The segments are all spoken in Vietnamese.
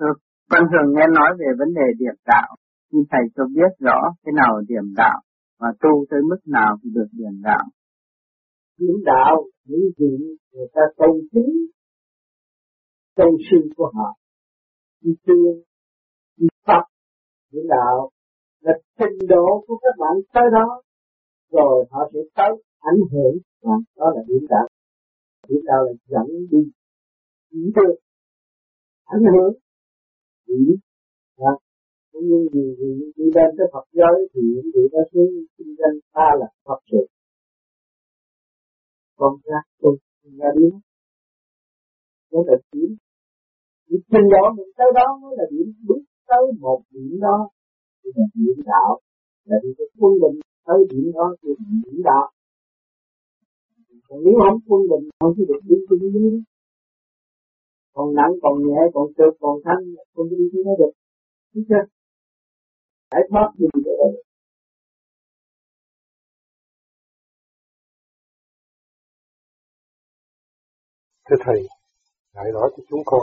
Ờ, Con thường nghe nói về vấn đề điểm đạo, nhưng thầy cho biết rõ thế nào là điểm đạo và tu tới mức nào thì được điểm đạo. Điểm đạo những gì người ta tôn kính tôn sư của họ, đi tiên, đi tập điểm đạo là trình độ của các bạn tới đó rồi họ sẽ tới ảnh hưởng đó, đó là điểm đạo điểm đạo là dẫn đi chỉ được ảnh hưởng chỉ cũng như gì gì đi lên tới Phật giới thì những vị đó xuống kinh doanh ta là Phật sự. Con ra con ra đi đó là điểm điểm trình độ mình tới đó mới là điểm bước tới một điểm đó. Thì là điểm đạo. Là điểm cái quân bình tới điểm đó thì điểm đạo. Còn nếu không quân bình, không chỉ được đi trên dưới còn nặng còn nhẹ còn trượt còn thanh không đi thì nó được. Biết chưa? Phải thoát đi để thưa thầy hãy nói cho chúng con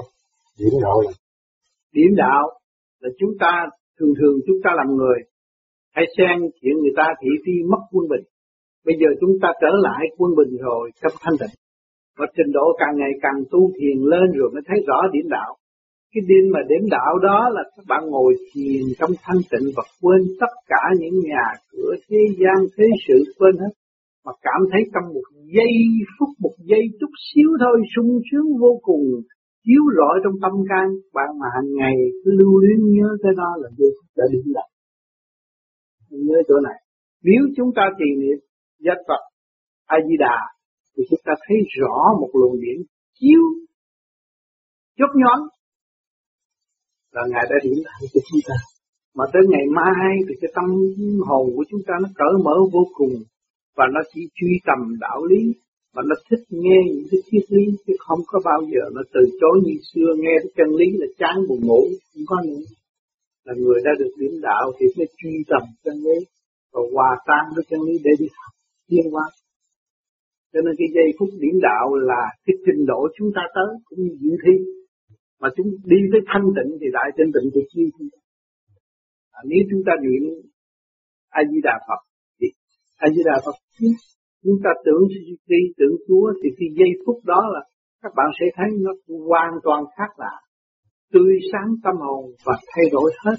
điểm đạo là điểm đạo là chúng ta thường thường chúng ta làm người. Hay xen chuyện người ta thị phi mất quân bình. Bây giờ chúng ta trở lại quân bình rồi trong thanh tịnh và trình độ càng ngày càng tu thiền lên rồi mới thấy rõ điểm đạo. Cái điểm mà điểm đạo đó là các bạn ngồi thiền trong thanh tịnh và quên tất cả những nhà cửa thế gian, thế sự, quên hết. Mà cảm thấy trong một giây phút, một giây chút xíu thôi, sung sướng vô cùng, chiếu rọi trong tâm can, bạn mà hàng ngày cứ lưu luyến nhớ cái đó là vô đã điểm đạo nhớ chỗ này. Nếu chúng ta trì niệm, giác Phật A Di Đà thì chúng ta thấy rõ một luồng điện chiếu chốt nhón là ngài đã điểm lại cho chúng ta. Mà tới ngày mai thì cái tâm hồn của chúng ta nó cởi mở vô cùng. Và nó chỉ truy tầm đạo lý. Và nó thích nghe những cái triết lý chứ không có bao giờ nó từ chối như xưa. Nghe cái chân lý là chán buồn ngủ, không có nữa. Là người đã được điểm đạo thì mới truy tầm chân lý. Và hòa tan với chân lý để đi học. Tiến hóa cho nên cái giây phút điển đạo là cái trình độ chúng ta tới cũng như dự thi. Mà chúng đi tới thanh tịnh thì đại thanh tịnh thì chi chúng ta à, nếu chúng ta niệm a di đà phật thì a di đà phật chúng ta tưởng đi tưởng chúa thì khi giây phút đó là các bạn sẽ thấy nó hoàn toàn khác lạ. Tươi sáng tâm hồn và thay đổi hết.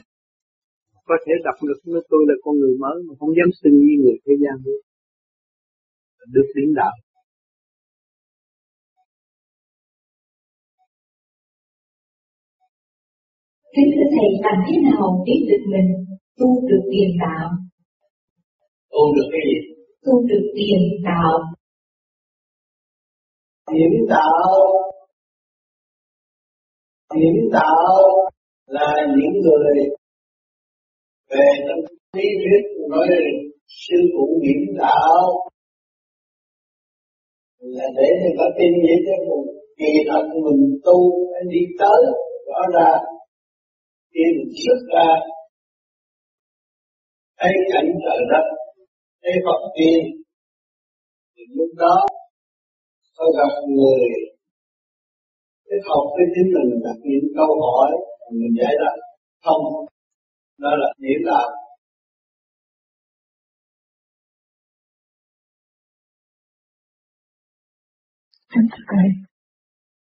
Có thể đọc được nói tôi là con người mới mà không dám xưng như người thế gian được được điểm đạo Kính thưa Thầy, làm thế nào biết được mình tu được tiền đạo? Tu được cái gì? Tu được tiền đạo. Điểm đạo Điểm đạo là những người về trong lý thuyết nói sư phụ điểm đạo là để người ta tin vậy cho còn kỳ thật mình tu anh đi tới, rõ ra khi mình xuất ra thấy cảnh trời đất, thấy Phật tiên. Thì lúc đó có gặp người cái học với chính mình, đặt những câu hỏi, mình giải đáp không. Đó là điểm đạo Kính thưa Thầy,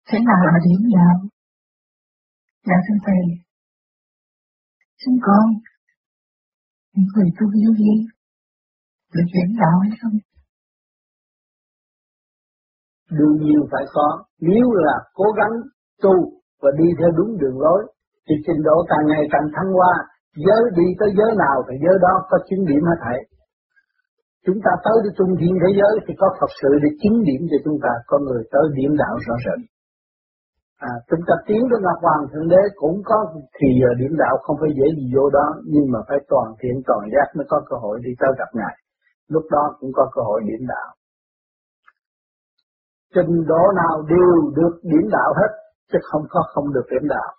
thế nào là điểm đạo? Dạ thưa Thầy, chúng con, những người tu vô vi, được điểm đạo hay không? Đương nhiên phải có, nếu là cố gắng tu và đi theo đúng đường lối, thì trình độ càng ngày càng thăng hoa, giới đi tới giới nào thì giới đó có chứng điểm hết thảy. Chúng ta tới cái trung thiên thế giới thì có Phật sự để chứng điểm cho chúng ta, có người tới điểm đạo rõ rệt. À, chúng ta tiến tới Ngọc Hoàng Thượng Đế cũng có thì giờ điểm đạo không phải dễ gì vô đó, nhưng mà phải toàn thiện toàn giác mới có cơ hội đi tới gặp Ngài. Lúc đó cũng có cơ hội điểm đạo. Trình độ nào đều được điểm đạo hết, chứ không có không được điểm đạo.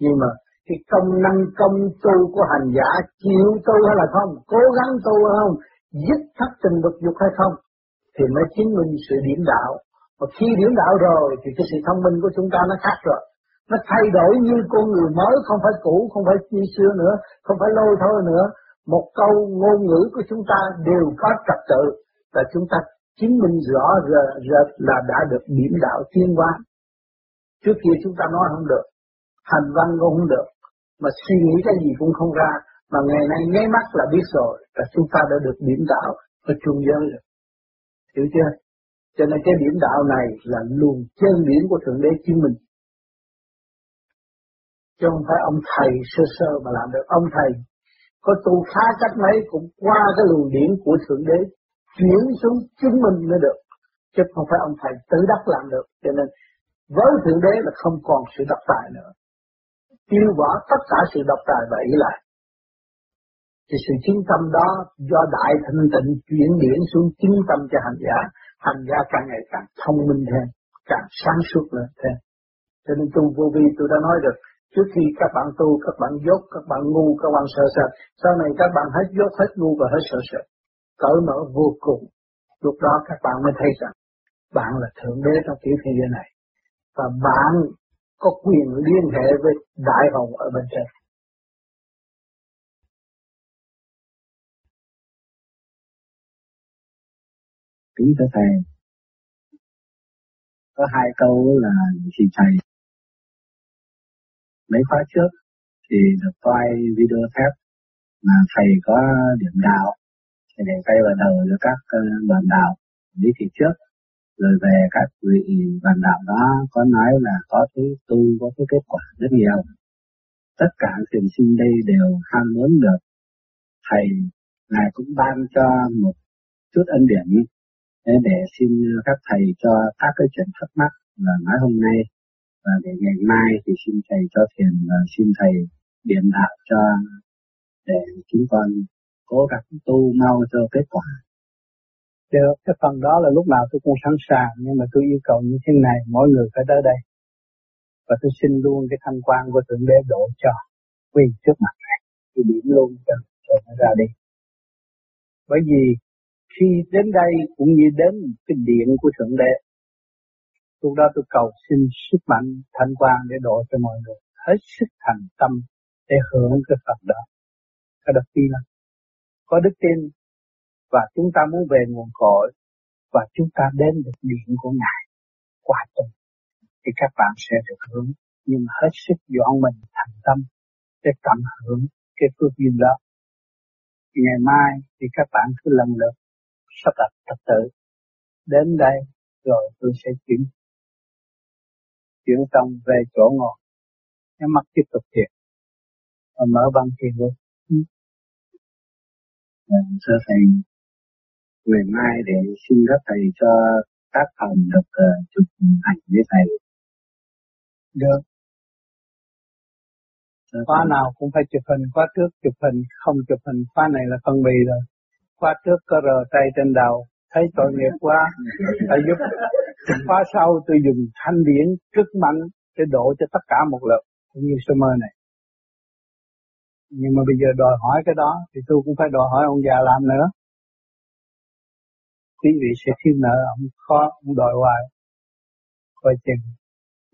Nhưng mà cái công năng công tu của hành giả chịu tu hay là không, cố gắng tu hay không, dứt thất tình lục dục hay không, thì mới chứng minh sự điểm đạo. Và khi điểm đạo rồi, thì cái sự thông minh của chúng ta nó khác rồi. Nó thay đổi như con người mới, không phải cũ, không phải như xưa nữa, không phải lôi thôi nữa. Một câu ngôn ngữ của chúng ta đều có trật tự, và chúng ta chứng minh rõ rệt là đã được điểm đạo tiên hóa. Trước kia chúng ta nói không được, hành văn cũng không được, mà suy nghĩ cái gì cũng không ra mà ngày nay nháy mắt là biết rồi, là chúng ta đã được điểm đạo ở trung giới rồi. Hiểu chưa? Cho nên cái điểm đạo này là luồng chân điển của thượng đế chứng minh. Chứ không phải ông thầy sơ sơ mà làm được. Ông thầy có tu khá cách mấy cũng qua cái luồng điển của thượng đế, chuyển xuống chứng minh mới được. Chứ không phải ông thầy tự đắc làm được. Cho nên với thượng đế là không còn sự độc tài nữa. Tiêu bỏ tất cả sự độc tài và ý lại thì sự chứng tâm đó do đại thanh tịnh chuyển điển xuống chứng tâm cho hành giả. Hành giả càng ngày càng thông minh thêm càng sáng suốt lên thêm. Cho nên tu vô vi tôi đã nói được trước khi các bạn tu các bạn dốt các bạn ngu các bạn sợ sệt, sau này các bạn hết dốt hết ngu và hết sợ sệt, cởi mở vô cùng. Lúc đó các bạn mới thấy rằng bạn là thượng đế trong tiểu thế giới này. Và bạn có quyền liên hệ với đại hồng ở bên trên. Kính thưa thầy có hai câu là thì thầy mấy khóa trước, thì được quay video thép mà thầy có điểm đạo. Thì để quay vào đầu cho các ờ, bạn đoàn đạo, lý thị trước. Rồi về các vị đoàn đạo đó có nói là có cái tu, có cái kết quả rất nhiều. Tất cả thiền sinh đây đều ham muốn được thầy ngài cũng ban cho một chút ân điển để xin ờ, các thầy cho các cái chuyện thắc mắc là nói hôm nay và để ngày mai thì xin thầy cho thiền và xin thầy điện đạo cho để chúng con cố gắng tu mau cho kết quả. Được, cái phần đó là lúc nào tôi cũng sẵn sàng, nhưng mà tôi yêu cầu như thế này, mỗi người phải tới đây. Và tôi xin luôn cái thanh quan của Thượng Đế độ cho quy trước mặt này, tôi điểm luôn cho, cho nó ra đi. Bởi vì khi đến đây cũng như đến cái điện của Thượng Đế, lúc đó tôi cầu xin sức mạnh thanh quan để độ cho mọi người hết sức thành tâm để hưởng cái Phật đó. Cái đó phi lắm. Có đức tin và chúng ta muốn về nguồn cội và chúng ta đến được điện của Ngài qua tuần thì các bạn sẽ được hưởng nhưng hết sức dọn mình thành tâm để tận hưởng cái phước duyên đó. Ngày mai thì các bạn cứ lần lượt sắp đặt trật tự đến đây rồi tôi sẽ chuyển chuyển xong về chỗ ngồi. Nhắm mắt tiếp tục thiền và mở băng thiền luôn ừ. thưa thầy ngày mai để xin các thầy cho các phòng được uh, chụp ảnh với thầy. Được. Khóa nào cũng phải chụp hình khóa trước chụp hình không chụp hình khóa này là phân bì rồi khóa trước có rờ tay trên đầu. Thấy tội nghiệp quá. Phải giúp. Khóa sau tôi dùng thanh điển rất mạnh để đổ cho tất cả một lượt cũng như sơ mơ này. Nhưng mà bây giờ đòi hỏi cái đó, thì tôi cũng phải đòi hỏi ông già làm nữa. Quý vị sẽ thiếu nợ ông khó, ông đòi hoài. Coi chừng.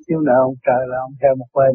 Thiếu nợ ông trời là ông theo một bên.